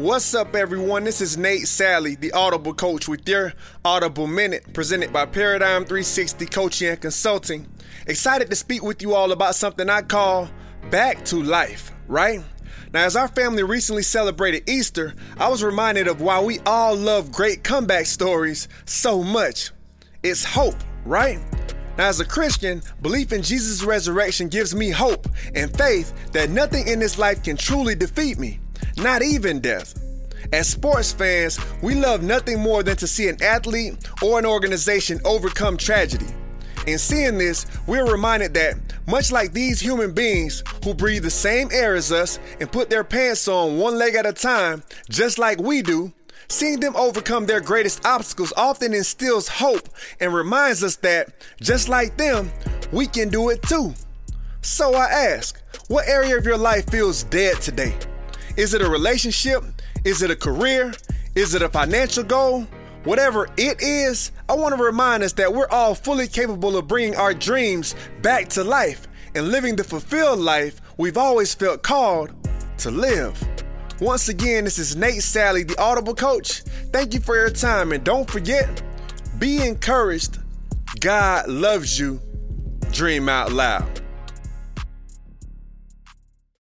What's up, everyone? This is Nate Salley, the Audible Coach, with your Audible Minute presented by Paradigm 360 Coaching and Consulting. Excited to speak with you all about something I call back to life, right? Now, as our family recently celebrated Easter, I was reminded of why we all love great comeback stories so much. It's hope, right? Now, as a Christian, belief in Jesus' resurrection gives me hope and faith that nothing in this life can truly defeat me not even death. As sports fans, we love nothing more than to see an athlete or an organization overcome tragedy. In seeing this, we're reminded that, much like these human beings who breathe the same air as us and put their pants on one leg at a time, just like we do, seeing them overcome their greatest obstacles often instills hope and reminds us that, just like them, we can do it too. So I ask, what area of your life feels dead today? Is it a relationship? Is it a career? Is it a financial goal? Whatever it is, I want to remind us that we're all fully capable of bringing our dreams back to life and living the fulfilled life we've always felt called to live. Once again, this is Nate Salley, the Audible Coach. Thank you for your time and don't forget, be encouraged. God loves you. Dream out loud.